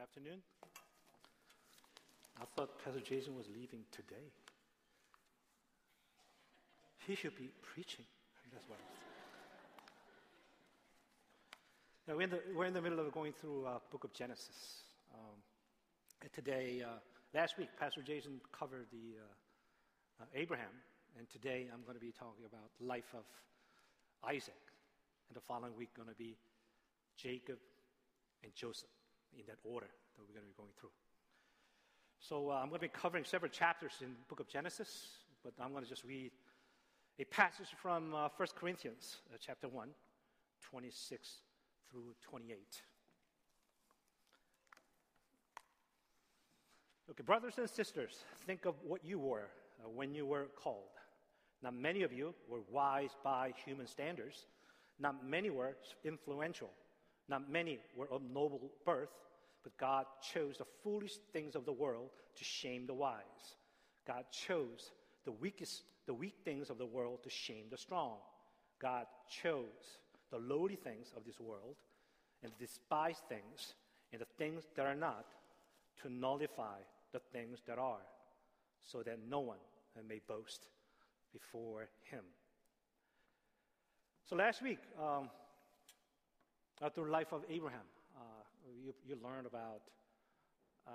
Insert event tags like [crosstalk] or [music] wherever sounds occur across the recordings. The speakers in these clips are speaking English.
afternoon. I thought Pastor Jason was leaving today. He should be preaching. That's what now, we're, in the, we're in the middle of going through uh, book of Genesis. Um, today, uh, last week, Pastor Jason covered the uh, uh Abraham, and today I'm going to be talking about the life of Isaac. And the following week, going to be Jacob and Joseph in that order that we're going to be going through. So uh, I'm going to be covering several chapters in the book of Genesis, but I'm going to just read a passage from uh, 1 Corinthians uh, chapter 1, 26 through 28. Okay, brothers and sisters, think of what you were uh, when you were called. Not many of you were wise by human standards. Not many were influential. Not many were of noble birth. But God chose the foolish things of the world to shame the wise. God chose the weakest, the weak things of the world to shame the strong. God chose the lowly things of this world and the despised things and the things that are not to nullify the things that are, so that no one may boast before him. So last week, um, through the life of Abraham, uh, you, you learned about uh,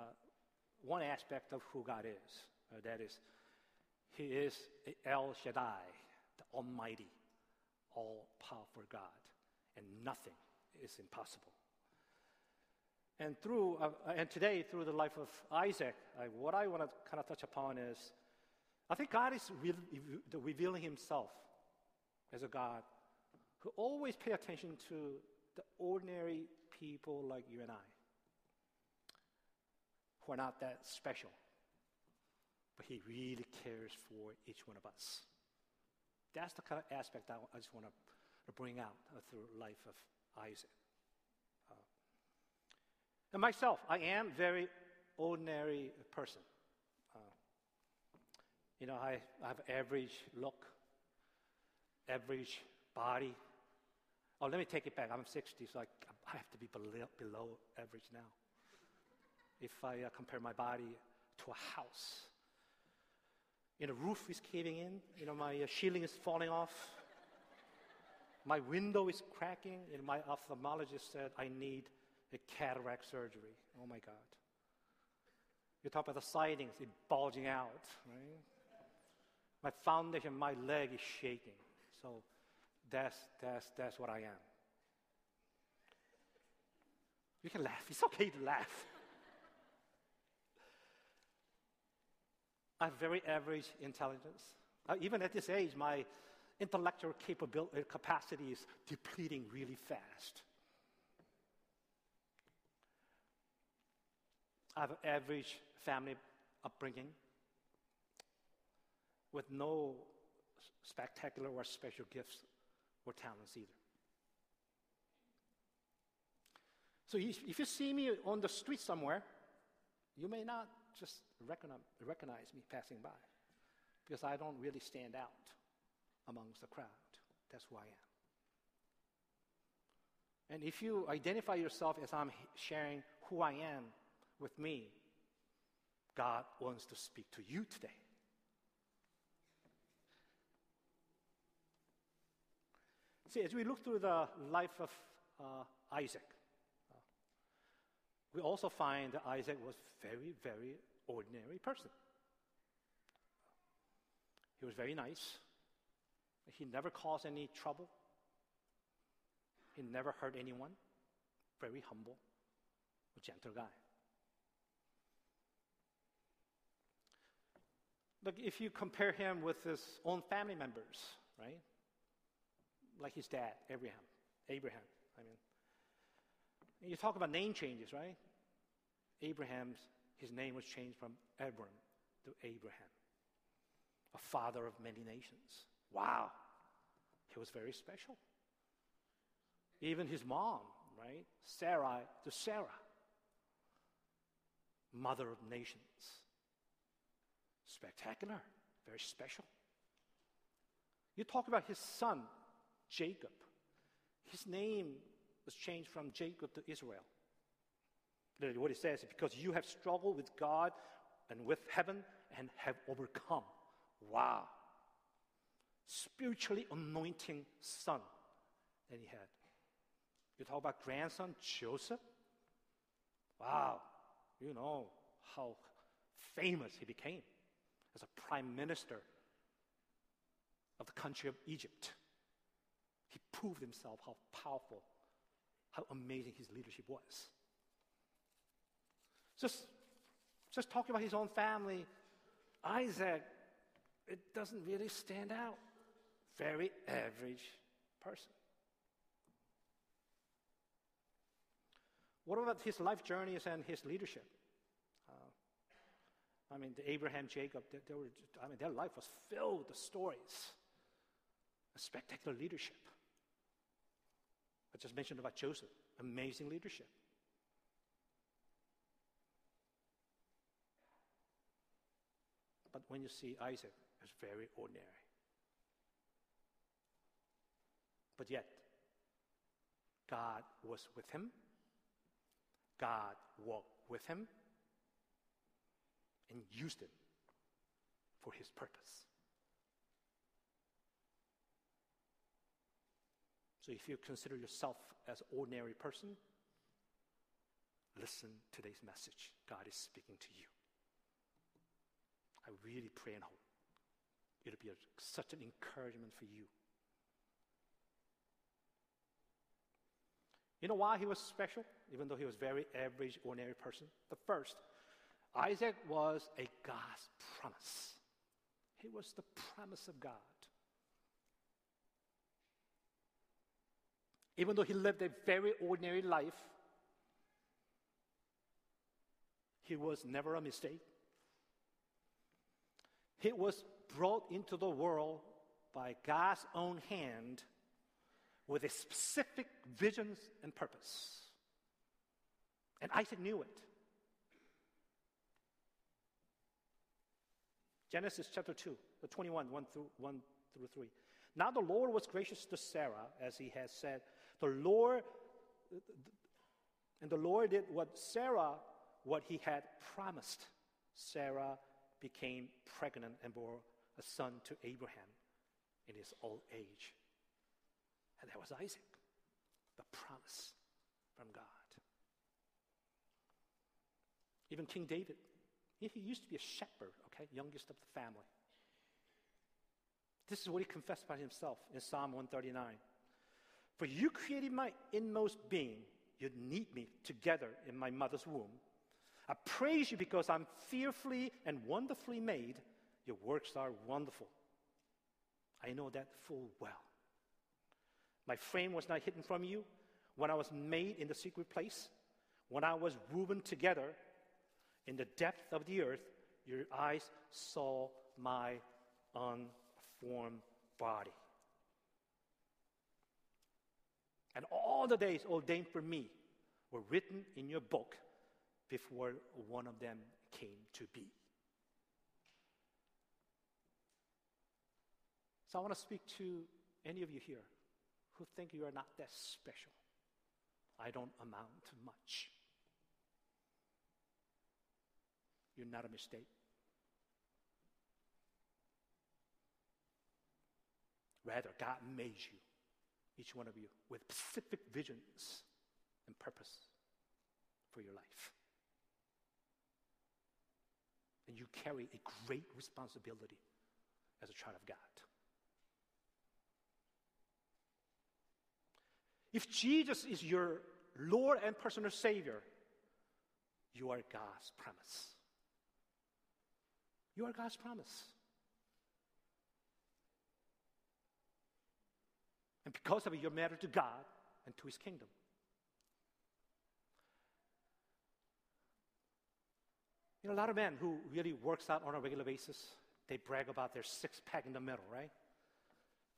one aspect of who God is. Uh, that is, He is El Shaddai, the Almighty, all powerful God, and nothing is impossible. And through, uh, and today, through the life of Isaac, what I want to kind of touch upon is, I think God is re- revealing Himself as a God who always pay attention to the ordinary people like you and I, who are not that special, but He really cares for each one of us. That's the kind of aspect I, I just want to bring out through life of Isaac. Uh, and myself, I am very ordinary person. Uh, you know, I, I have average look, average body, Oh, let me take it back. I'm 60, so I, I have to be below, below average now. If I uh, compare my body to a house, you know, roof is caving in. You know, my uh, ceiling is falling off. My window is cracking. And my ophthalmologist said I need a cataract surgery. Oh my God. You talk about the sidings, it bulging out, right? My foundation, my leg is shaking. So that's, that's, that's what I am. You can laugh. It's okay to laugh. I have very average intelligence. Uh, even at this age, my intellectual capability, uh, capacity is depleting really fast. I have an average family upbringing with no spectacular or special gifts or talents either. So if you see me on the street somewhere, you may not just recognize me passing by because I don't really stand out amongst the crowd. That's who I am. And if you identify yourself as I'm sharing who I am with me, God wants to speak to you today. See, as we look through the life of uh, Isaac, uh, we also find that Isaac was a very, very ordinary person. He was very nice. He never caused any trouble. He never hurt anyone. Very humble, a gentle guy. Look, if you compare him with his own family members, right? Like his dad, Abraham. Abraham, I mean. You talk about name changes, right? Abraham's, his name was changed from Abram to Abraham, a father of many nations. Wow, he was very special. Even his mom, right? Sarai to Sarah, mother of nations. Spectacular, very special. You talk about his son, Jacob. His name was changed from Jacob to Israel. Literally, what it says is because you have struggled with God and with heaven and have overcome. Wow. Spiritually anointing son that he had. You talk about grandson Joseph. Wow. You know how famous he became as a prime minister of the country of Egypt. He proved himself how powerful, how amazing his leadership was. Just, just talking about his own family, Isaac, it doesn't really stand out. Very average person. What about his life journeys and his leadership? Uh, I mean, the Abraham, Jacob, they, they were, I mean, their life was filled with stories, spectacular leadership. I just mentioned about Joseph, amazing leadership. But when you see Isaac, it's very ordinary. But yet, God was with him. God walked with him and used him for his purpose. So if you consider yourself as an ordinary person, listen to today's message. God is speaking to you. I really pray and hope it'll be a, such an encouragement for you. You know why he was special, even though he was very average, ordinary person? The first, Isaac was a God's promise. He was the promise of God. Even though he lived a very ordinary life, he was never a mistake. He was brought into the world by God's own hand with a specific vision and purpose. And Isaac knew it. Genesis chapter 2, the 21, 1 through, 1 through 3. Now the Lord was gracious to Sarah, as he had said. The Lord, and the Lord did what Sarah, what he had promised. Sarah became pregnant and bore a son to Abraham in his old age. And that was Isaac, the promise from God. Even King David, he used to be a shepherd, okay, youngest of the family. This is what he confessed by himself in Psalm 139. For you created my inmost being. You knit me together in my mother's womb. I praise you because I'm fearfully and wonderfully made. Your works are wonderful. I know that full well. My frame was not hidden from you when I was made in the secret place, when I was woven together in the depth of the earth. Your eyes saw my unformed body. And all the days ordained for me were written in your book before one of them came to be. So I want to speak to any of you here who think you are not that special. I don't amount to much. You're not a mistake. Rather, God made you, each one of you, with specific visions and purpose for your life. And you carry a great responsibility as a child of God. If Jesus is your Lord and personal Savior, you are God's promise. You are God's promise. And because of it, you're married to God and to His kingdom. You know, a lot of men who really works out on a regular basis, they brag about their six pack in the middle, right?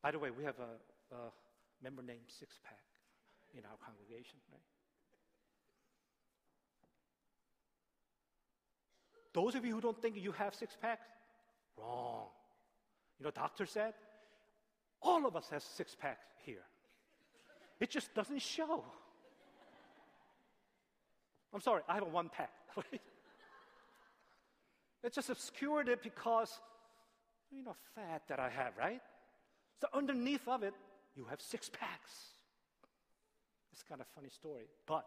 By the way, we have a, a member named Six Pack in our congregation, right? Those of you who don't think you have six packs, wrong. You know, doctor said, all of us has six packs here. It just doesn't show. I'm sorry, I have a one pack. [laughs] It's just obscured it because, you know, fat that I have, right? So underneath of it, you have six packs. It's kind of funny story. But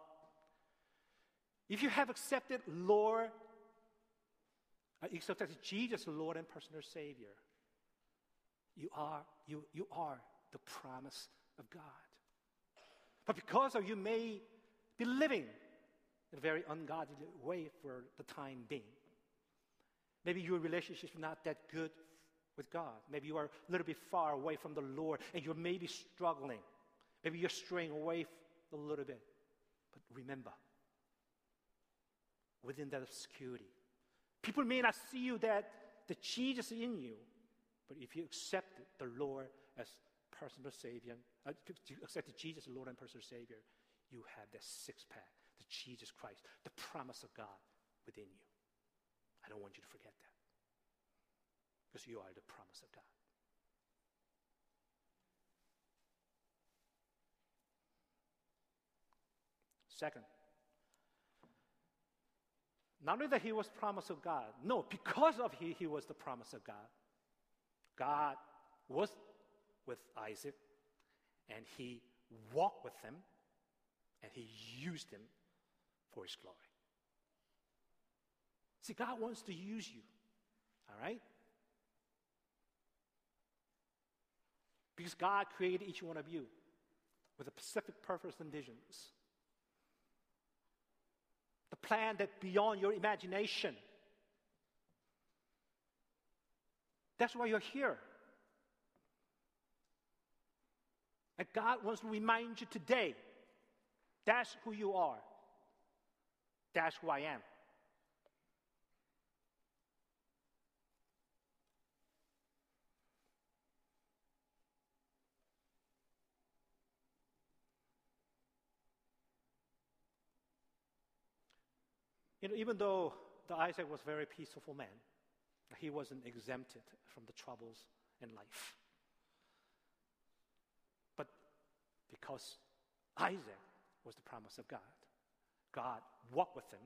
if you have accepted Lord, uh, accepted Jesus, Lord and personal Savior, you are, you, you are the promise of God. But because of you may be living in a very ungodly way for the time being. Maybe your relationship is not that good with God. Maybe you are a little bit far away from the Lord and you're maybe struggling. Maybe you're straying away a little bit. But remember, within that obscurity, people may not see you that the Jesus in you, but if you accept the Lord as personal Savior, uh, if you accept Jesus, as Lord and personal Savior, you have that six pack, the Jesus Christ, the promise of God within you. I don't want you to forget that. Because you are the promise of God. Second, not only that he was promise of God, no, because of he, he was the promise of God. God was with Isaac and he walked with him and he used him for his glory. See, God wants to use you, all right? Because God created each one of you with a specific purpose and visions. The plan that beyond your imagination. That's why you're here. And God wants to remind you today that's who you are. That's who I am. You know, even though the Isaac was a very peaceful man, he wasn't exempted from the troubles in life. But because Isaac was the promise of God, God walked with him,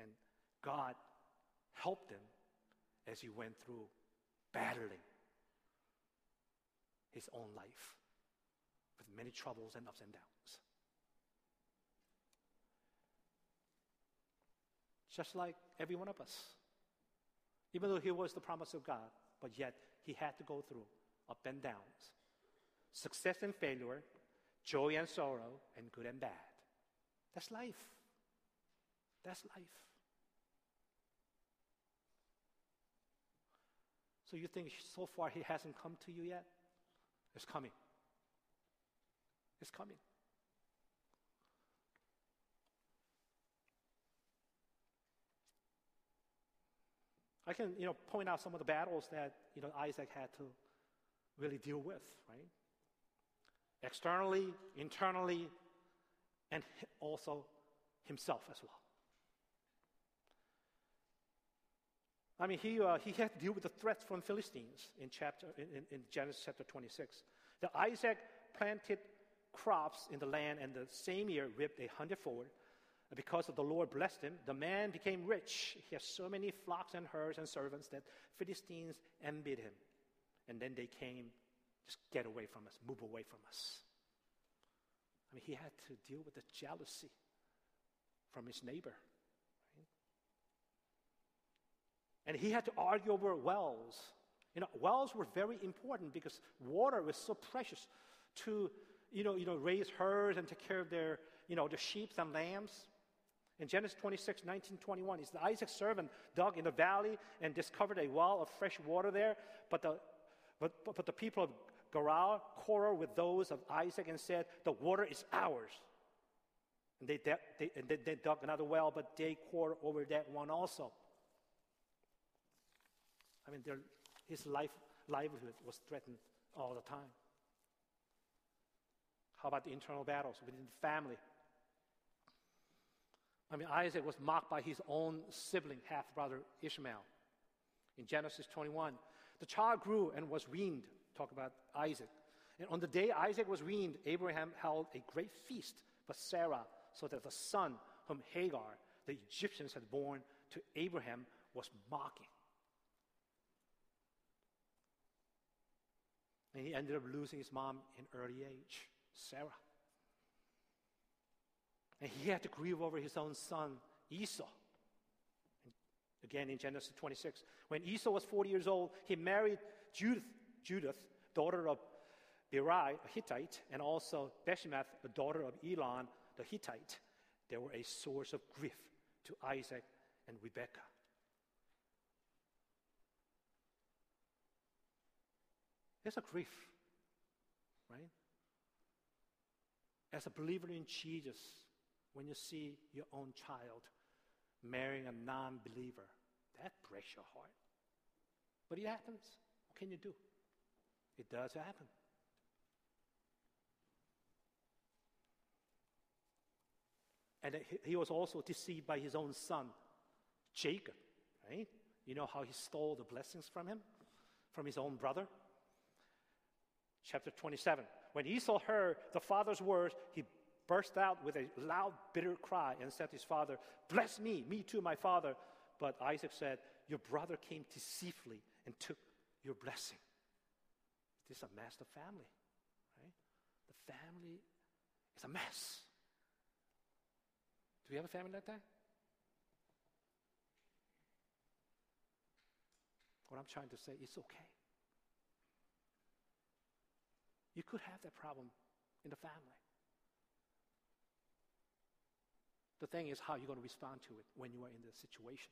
and God helped him as he went through battling his own life with many troubles and ups and downs. Just like every one of us. Even though he was the promise of God, but yet he had to go through up and downs, success and failure, joy and sorrow, and good and bad. That's life. That's life. So you think so far he hasn't come to you yet? It's coming. It's coming. I can, you know, point out some of the battles that, you know, Isaac had to really deal with, right? Externally, internally, and also himself as well. I mean, he, uh, he had to deal with the threats from Philistines in, chapter, in, in Genesis chapter 26. That Isaac planted crops in the land and the same year reaped a hundredfold because of the Lord blessed him, the man became rich. He had so many flocks and herds and servants that Philistines envied him. And then they came, just get away from us, move away from us. I mean, he had to deal with the jealousy from his neighbor. Right? And he had to argue over wells. You know, wells were very important because water was so precious to, you know, you know raise herds and take care of their, you know, the sheep and lambs. In Genesis 26, 19, 21, it's Isaac's servant dug in the valley and discovered a well of fresh water there. But the, but, but the people of Gerar quarreled with those of Isaac and said, The water is ours. And they, they, and they, they dug another well, but they quarreled over that one also. I mean, his life, livelihood was threatened all the time. How about the internal battles within the family? I mean, Isaac was mocked by his own sibling, half brother Ishmael. In Genesis 21, the child grew and was weaned. Talk about Isaac. And on the day Isaac was weaned, Abraham held a great feast, for Sarah so that the son whom Hagar, the Egyptians, had born to Abraham was mocking. And he ended up losing his mom in early age, Sarah. And he had to grieve over his own son, Esau. Again in Genesis 26. When Esau was 40 years old, he married Judith, Judith daughter of Beeri, a Hittite, and also Bashemath, the daughter of Elon, the Hittite. They were a source of grief to Isaac and Rebekah. There's a grief, right? As a believer in Jesus, when you see your own child marrying a non believer, that breaks your heart. But it happens. What can you do? It does happen. And he was also deceived by his own son, Jacob, right? You know how he stole the blessings from him, from his own brother? Chapter 27. When Esau heard the father's words, he burst out with a loud, bitter cry and said to his father, Bless me, me too, my father. But Isaac said, Your brother came deceitfully and took your blessing. This is a mess, up family, right? The family is a mess. Do we have a family like that? What I'm trying to say, it's okay. You could have that problem in the family. The thing is how you're going to respond to it when you are in the situation.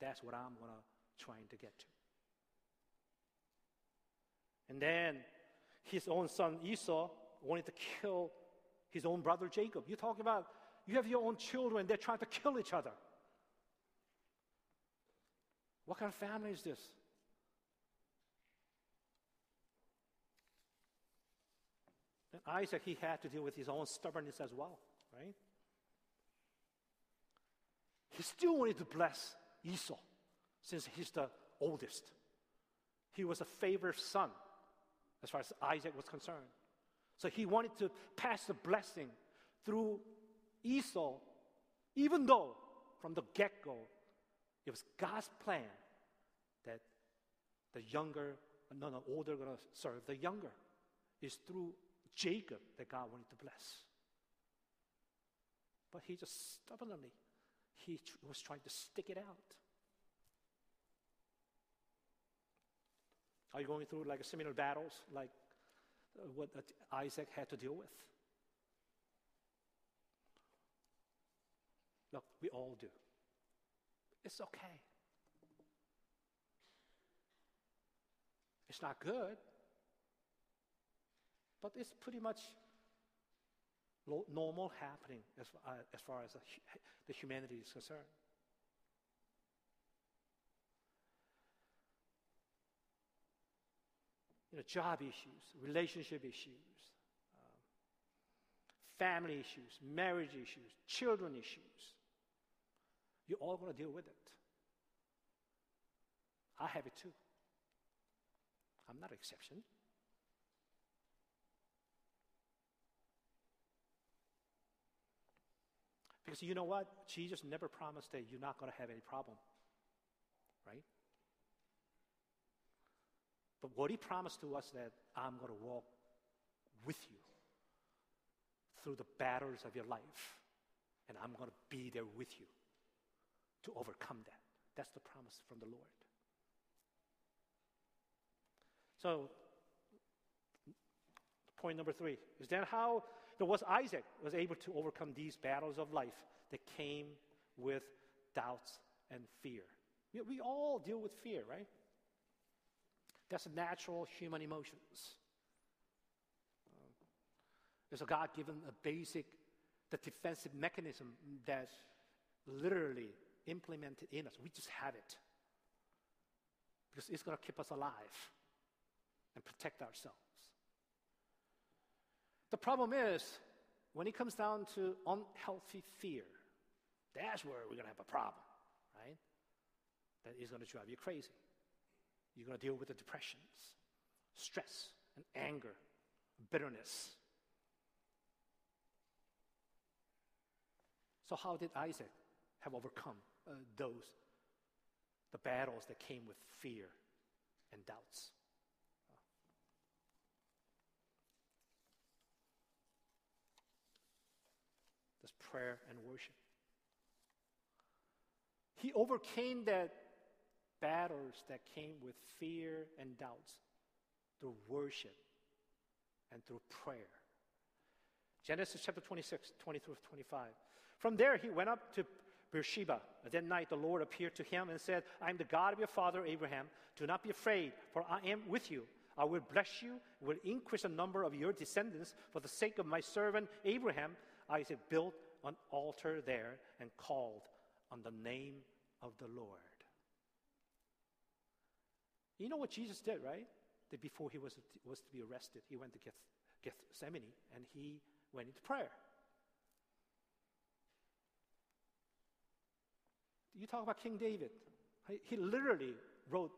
That's what I'm going to trying to get to. And then his own son Esau wanted to kill his own brother Jacob. You're talking about you have your own children, they're trying to kill each other. What kind of family is this? And Isaac, he had to deal with his own stubbornness as well, right? He still wanted to bless Esau since he's the oldest. He was a favored son as far as Isaac was concerned. So he wanted to pass the blessing through Esau, even though from the get go it was God's plan that the younger, no, no, older going to serve the younger. Is through Jacob that God wanted to bless. But he just stubbornly, he tr- was trying to stick it out. Are you going through like similar battles like uh, what Isaac had to deal with? Look, we all do. It's okay. It's not good, but it's pretty much normal happening as, uh, as far as the, the humanity is concerned. You know, job issues, relationship issues, um, family issues, marriage issues, children issues. You're all going to deal with it. I have it too. I'm not an exception. Because you know what? Jesus never promised that you're not going to have any problem. Right? But what he promised to us that I'm going to walk with you through the battles of your life. And I'm going to be there with you to overcome that. That's the promise from the Lord. So, point number three is then how there was Isaac was able to overcome these battles of life that came with doubts and fear. We, we all deal with fear, right? That's natural human emotions. There's a God given a basic, the defensive mechanism that's literally implemented in us. We just have it. Because it's going to keep us alive and protect ourselves. The problem is, when it comes down to unhealthy fear, that's where we're going to have a problem, right? That is going to drive you crazy. You're going to deal with the depressions, stress, and anger, bitterness. So, how did Isaac have overcome uh, those, the battles that came with fear and doubts? This prayer and worship. He overcame that battles that came with fear and doubts through worship and through prayer. Genesis chapter 26, 20 through 25. From there, he went up to Beersheba. That night, the Lord appeared to him and said, I am the God of your father Abraham. Do not be afraid, for I am with you. I will bless you, will increase the number of your descendants for the sake of my servant Abraham. Isaac built an altar there and called on the name of the Lord. You know what Jesus did, right? That before he was, was to be arrested, he went to Gethsemane and he went into prayer. You talk about King David. He literally wrote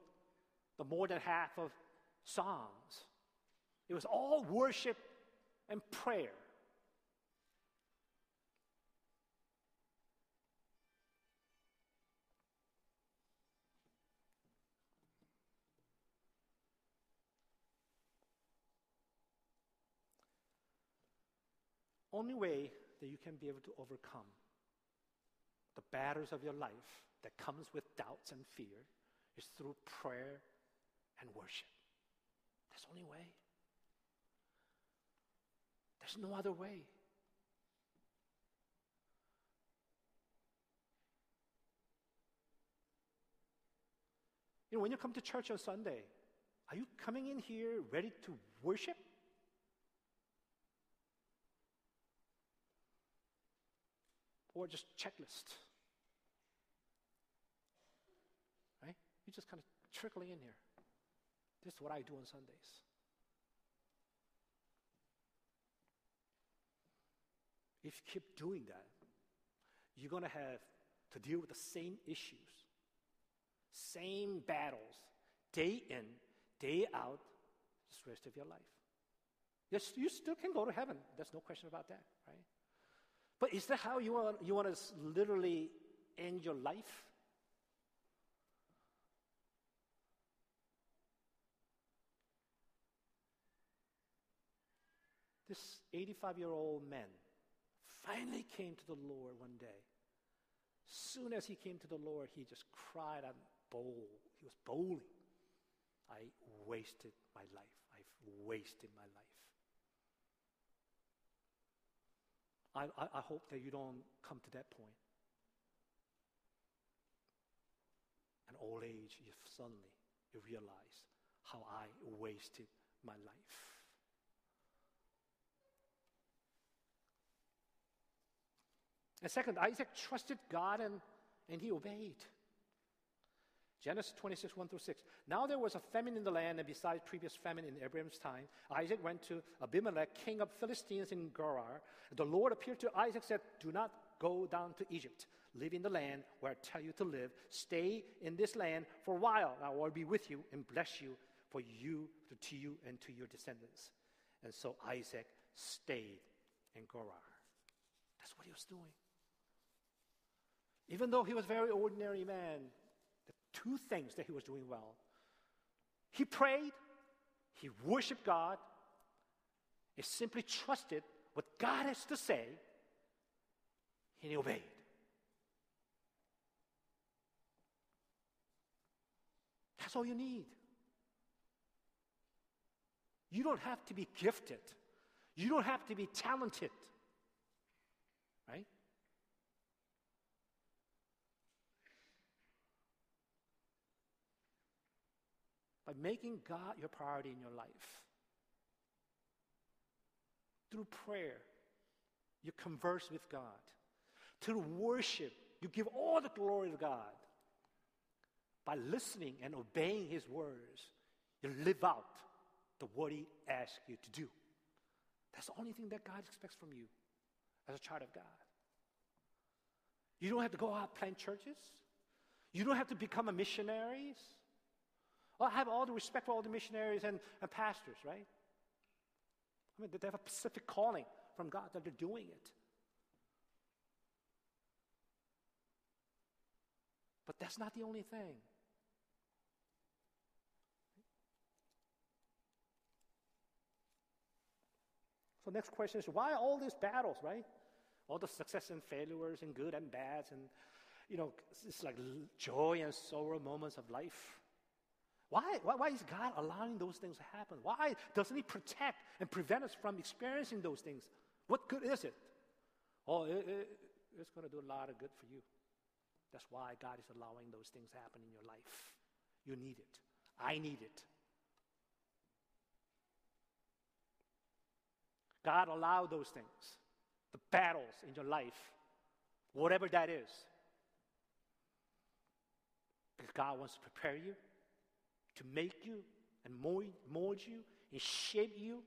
the more than half of Psalms. It was all worship and prayer. Only way that you can be able to overcome the battles of your life that comes with doubts and fear is through prayer and worship. That's the only way. There's no other way. You know, when you come to church on Sunday, are you coming in here ready to worship? Or just checklist? Right? You're just kind of trickling in here. This is what I do on Sundays. If you keep doing that, you're going to have to deal with the same issues, same battles, day in, day out, the rest of your life. Yes, you still can go to heaven. There's no question about that, right? But is that how you want, you want to literally end your life? This 85 year old man finally came to the Lord one day. Soon as he came to the Lord, he just cried out, bowl. He was bowling. I wasted my life. I've wasted my life. I, I, I hope that you don't come to that point. An old age, you suddenly you realize how I wasted my life. And second, Isaac trusted God and, and he obeyed. Genesis 26, 1 through 6. Now there was a famine in the land, and besides previous famine in Abraham's time, Isaac went to Abimelech, king of Philistines in Gerar. The Lord appeared to Isaac said, Do not go down to Egypt. Live in the land where I tell you to live. Stay in this land for a while. I will be with you and bless you for you, to you, and to your descendants. And so Isaac stayed in Gerar. That's what he was doing. Even though he was a very ordinary man, two things that he was doing well he prayed, he worshiped God, he simply trusted what God has to say, and he obeyed. That's all you need. You don't have to be gifted. You don't have to be talented. Right? By making God your priority in your life. Through prayer, you converse with God. Through worship, you give all the glory to God. By listening and obeying His words, you live out the what He asks you to do. That's the only thing that God expects from you as a child of God. You don't have to go out and plant churches. You don't have to become a missionary. I have all the respect for all the missionaries and, and pastors, right? I mean, they have a specific calling from God that they're doing it. But that's not the only thing. So next question is why all these battles, right? All the success and failures and good and bad, and you know, it's like joy and sorrow moments of life. Why, why, why is God allowing those things to happen? Why doesn't He protect and prevent us from experiencing those things? What good is it? Oh, it, it, it's going to do a lot of good for you. That's why God is allowing those things to happen in your life. You need it. I need it. God allowed those things, the battles in your life, whatever that is. Because God wants to prepare you, to make you, and mold, you, and shape you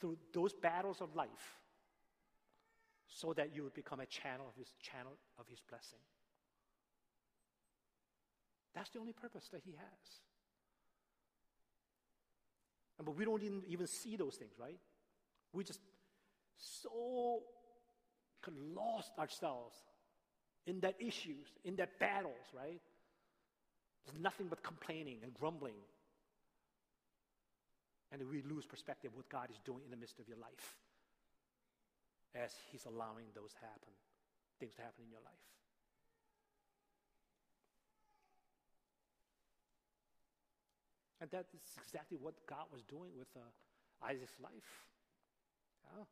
through those battles of life so that you would become a channel of his channel of his blessing. That's the only purpose that he has. But we don't even, even see those things, right? We just so lost ourselves in that issues, in that battles, right? There's nothing but complaining and grumbling. And we lose perspective of what God is doing in the midst of your life as He's allowing those happen, things to happen in your life. And that is exactly what God was doing with uh, Isaac's life. Yeah.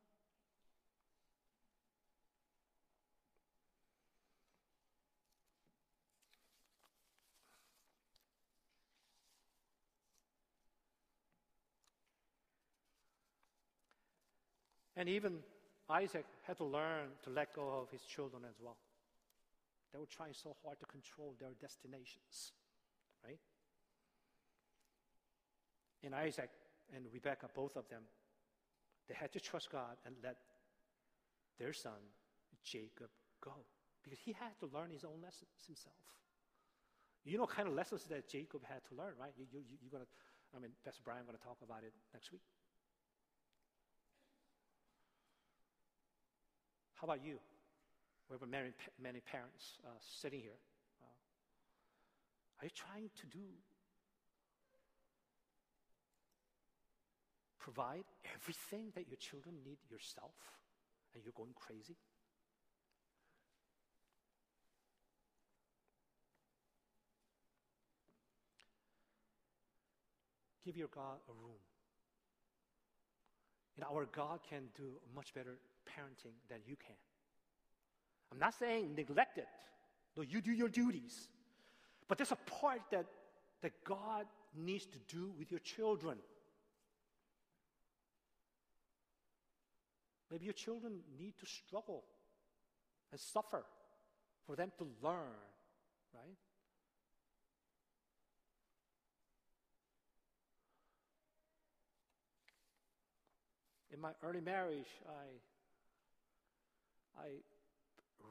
And even Isaac had to learn to let go of his children as well. They were trying so hard to control their destinations, right? And Isaac and Rebekah, both of them, they had to trust God and let their son, Jacob, go. Because he had to learn his own lessons himself. You know, kind of lessons that Jacob had to learn, right? You, you, you're going to, I mean, Pastor Brian going to talk about it next week. How about you? We have many, many parents uh, sitting here. Uh, are you trying to do, provide everything that your children need yourself and you're going crazy? Give your God a room. And our God can do much better parenting than you can. I'm not saying neglect it. No, you do your duties. But there's a part that, that God needs to do with your children. Maybe your children need to struggle and suffer for them to learn, right? In my early marriage, I I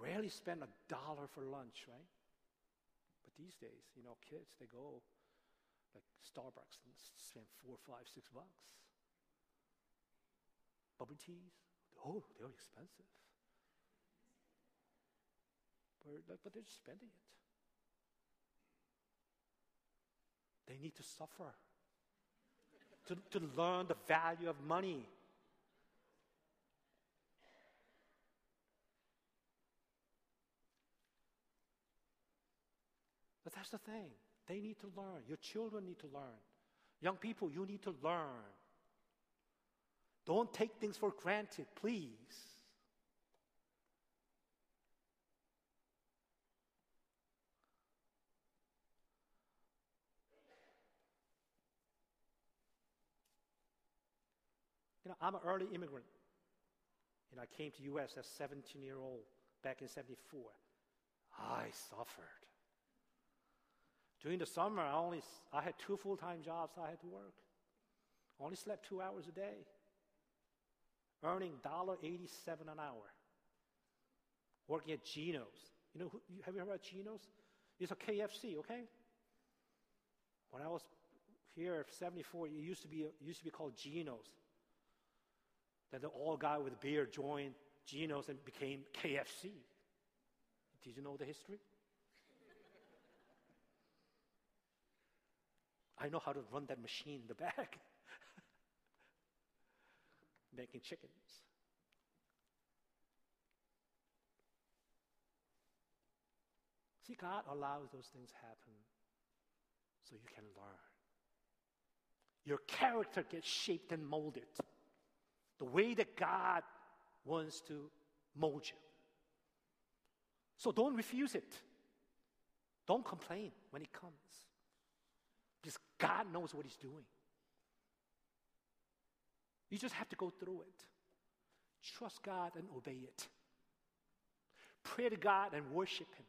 rarely spent a dollar for lunch, right? But these days, you know, kids, they go like Starbucks and spend four, five, six bucks. Bubble teas, oh, they're expensive. But, but they're spending it. They need to suffer to, to learn the value of money. But that's the thing. They need to learn. Your children need to learn. Young people, you need to learn. Don't take things for granted, please. You know, I'm an early immigrant. Know, I came to U.S. as 17 year old back in 74. I suffered. During the summer, I only I had two full-time jobs I had to work. Only slept two hours a day, earning $1.87 an hour. Working at Gino's. You know, have you heard about Gino's? It's a KFC, okay? When I was here, 74, it used to be, used to be called Gino's. Then the old guy with beard joined Gino's and became KFC. Did you know the history? I know how to run that machine in the back, [laughs] making chickens. See, God allows those things happen so you can learn. Your character gets shaped and molded the way that God wants to mold you. So don't refuse it. Don't complain when it comes. Because God knows what He's doing. You just have to go through it. Trust God and obey it. Pray to God and worship Him.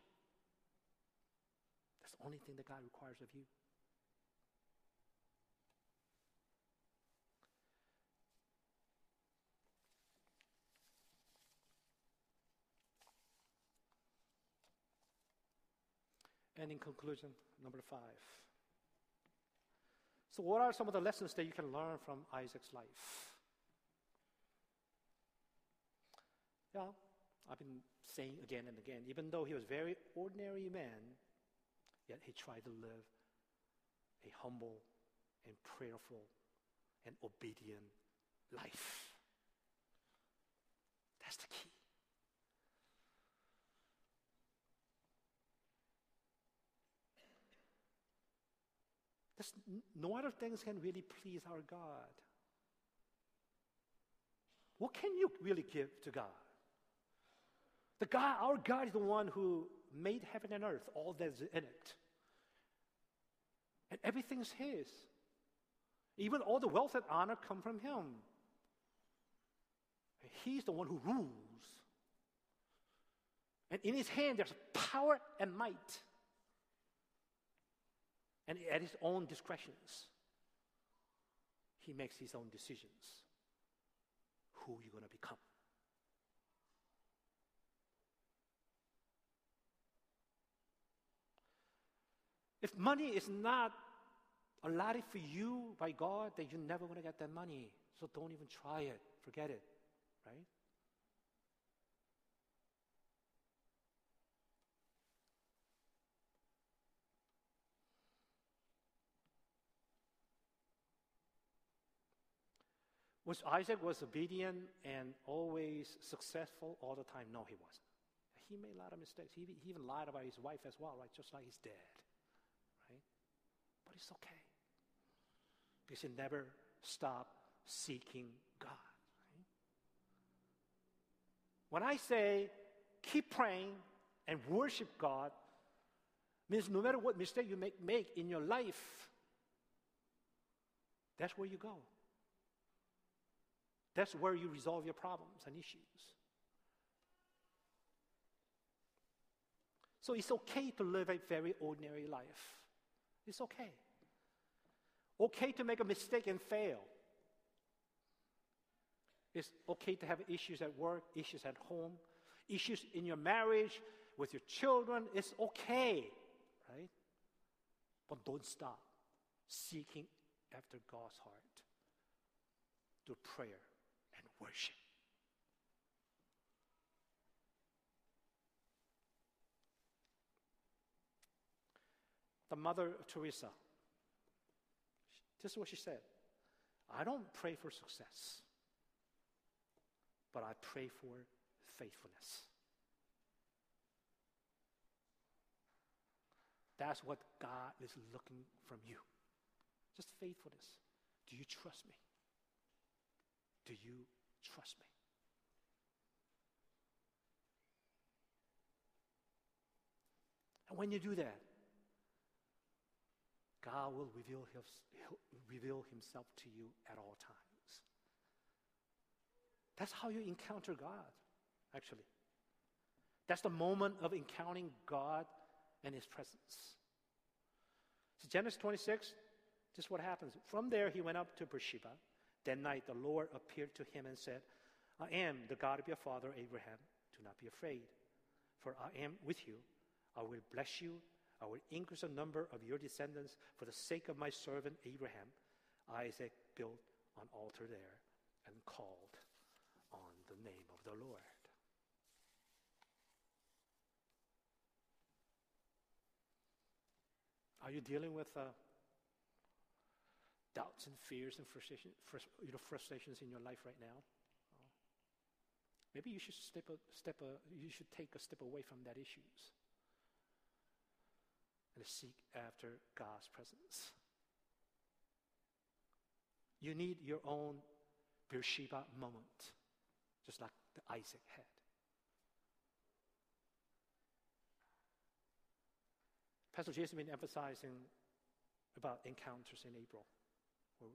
That's the only thing that God requires of you. And in conclusion, number five. So, what are some of the lessons that you can learn from Isaac's life? Yeah, I've been saying again and again, even though he was a very ordinary man, yet he tried to live a humble and prayerful and obedient life. That's the key. No other things can really please our God. What can you really give to God? The God, our God is the one who made heaven and earth, all that's in it. And everything's His. Even all the wealth and honor come from Him. He's the one who rules. And in His hand, there's power and might and at his own discretions, he makes his own decisions who you're going to become. If money is not allotted for you by God, then you're never going to get that money. So don't even try it. Forget it. Right? Was Isaac was obedient and always successful all the time? No, he wasn't. He made a lot of mistakes. He, he even lied about his wife as well, right? Just like his dad, right? But it's okay because he never stopped seeking God. Right? When I say keep praying and worship God, means no matter what mistake you make, make in your life, that's where you go. That's where you resolve your problems and issues. So it's okay to live a very ordinary life. It's okay. Okay to make a mistake and fail. It's okay to have issues at work, issues at home, issues in your marriage, with your children. It's okay, right? But don't stop seeking after God's heart through prayer worship. The mother of Teresa, this is what she said I don't pray for success, but I pray for faithfulness. That's what God is looking from you. Just faithfulness. Do you trust me? Do you Trust me. And when you do that, God will reveal, his, reveal himself to you at all times. That's how you encounter God, actually. That's the moment of encountering God and his presence. So Genesis 26, just what happens. From there, he went up to Beersheba. That night the Lord appeared to him and said, I am the God of your father Abraham. Do not be afraid, for I am with you. I will bless you. I will increase the number of your descendants for the sake of my servant Abraham. Isaac built an altar there and called on the name of the Lord. Are you dealing with a doubts and fears and frustration, frust- you know, frustrations in your life right now. Maybe you should step a, step a, you should take a step away from that issues and seek after God's presence. You need your own Beersheba moment, just like the Isaac had. Pastor Jason has been emphasizing about encounters in April,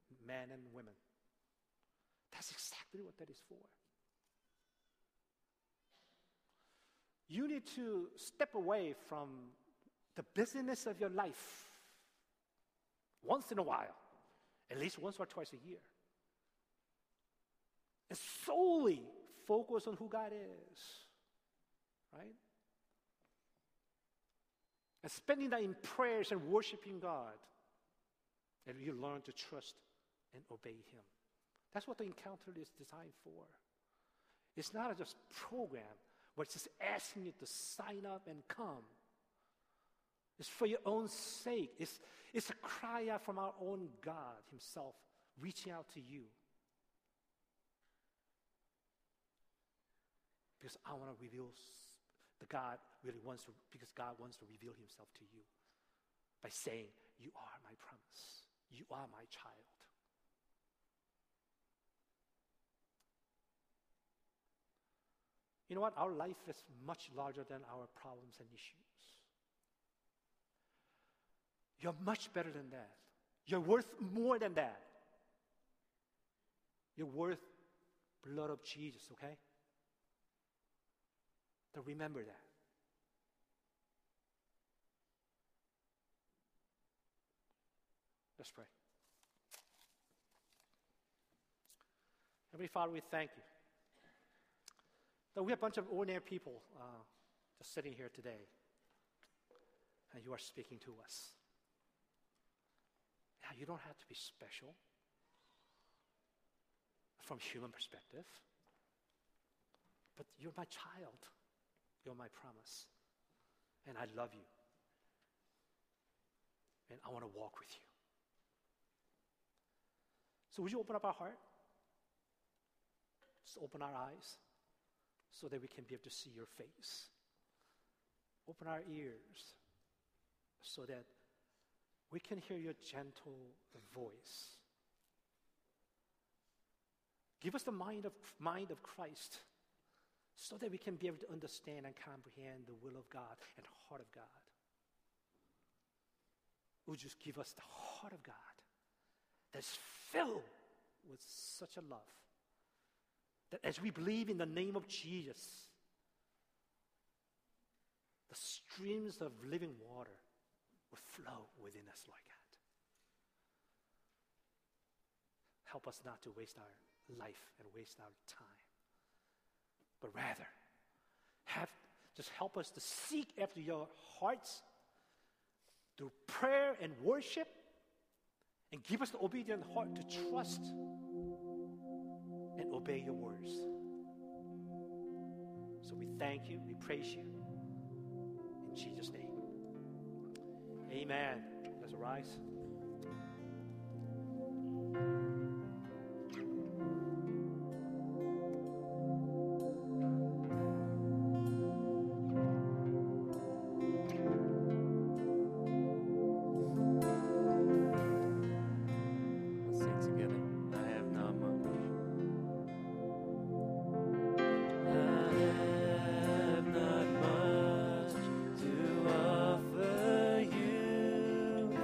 for men and women. That's exactly what that is for. You need to step away from the busyness of your life once in a while, at least once or twice a year, and solely focus on who God is, right? And spending that in prayers and worshiping God, and you learn to trust and obey Him. That's what the encounter is designed for. It's not just a program but it's just asking you to sign up and come. It's for your own sake. It's, it's a cry out from our own God Himself reaching out to you. Because I want to reveal the God really wants to, because God wants to reveal Himself to you by saying, You are my promise. You are my child. You know what? Our life is much larger than our problems and issues. You're much better than that. You're worth more than that. You're worth blood of Jesus, okay? So remember that. Let's pray. Heavenly Father, we thank you that we're a bunch of ordinary people uh, just sitting here today, and you are speaking to us. Yeah, you don't have to be special from human perspective, but you're my child. You're my promise. And I love you. And I want to walk with you. So, would you open up our heart? Just open our eyes so that we can be able to see your face. Open our ears so that we can hear your gentle voice. Give us the mind of, mind of Christ so that we can be able to understand and comprehend the will of God and heart of God. Would you just give us the heart of God that's filled with such a love that as we believe in the name of Jesus, the streams of living water will flow within us like that. Help us not to waste our life and waste our time, but rather have just help us to seek after your hearts through prayer and worship and give us the obedient heart to trust and obey your words. So we thank you, we praise you. In Jesus' name. Amen. Let's rise.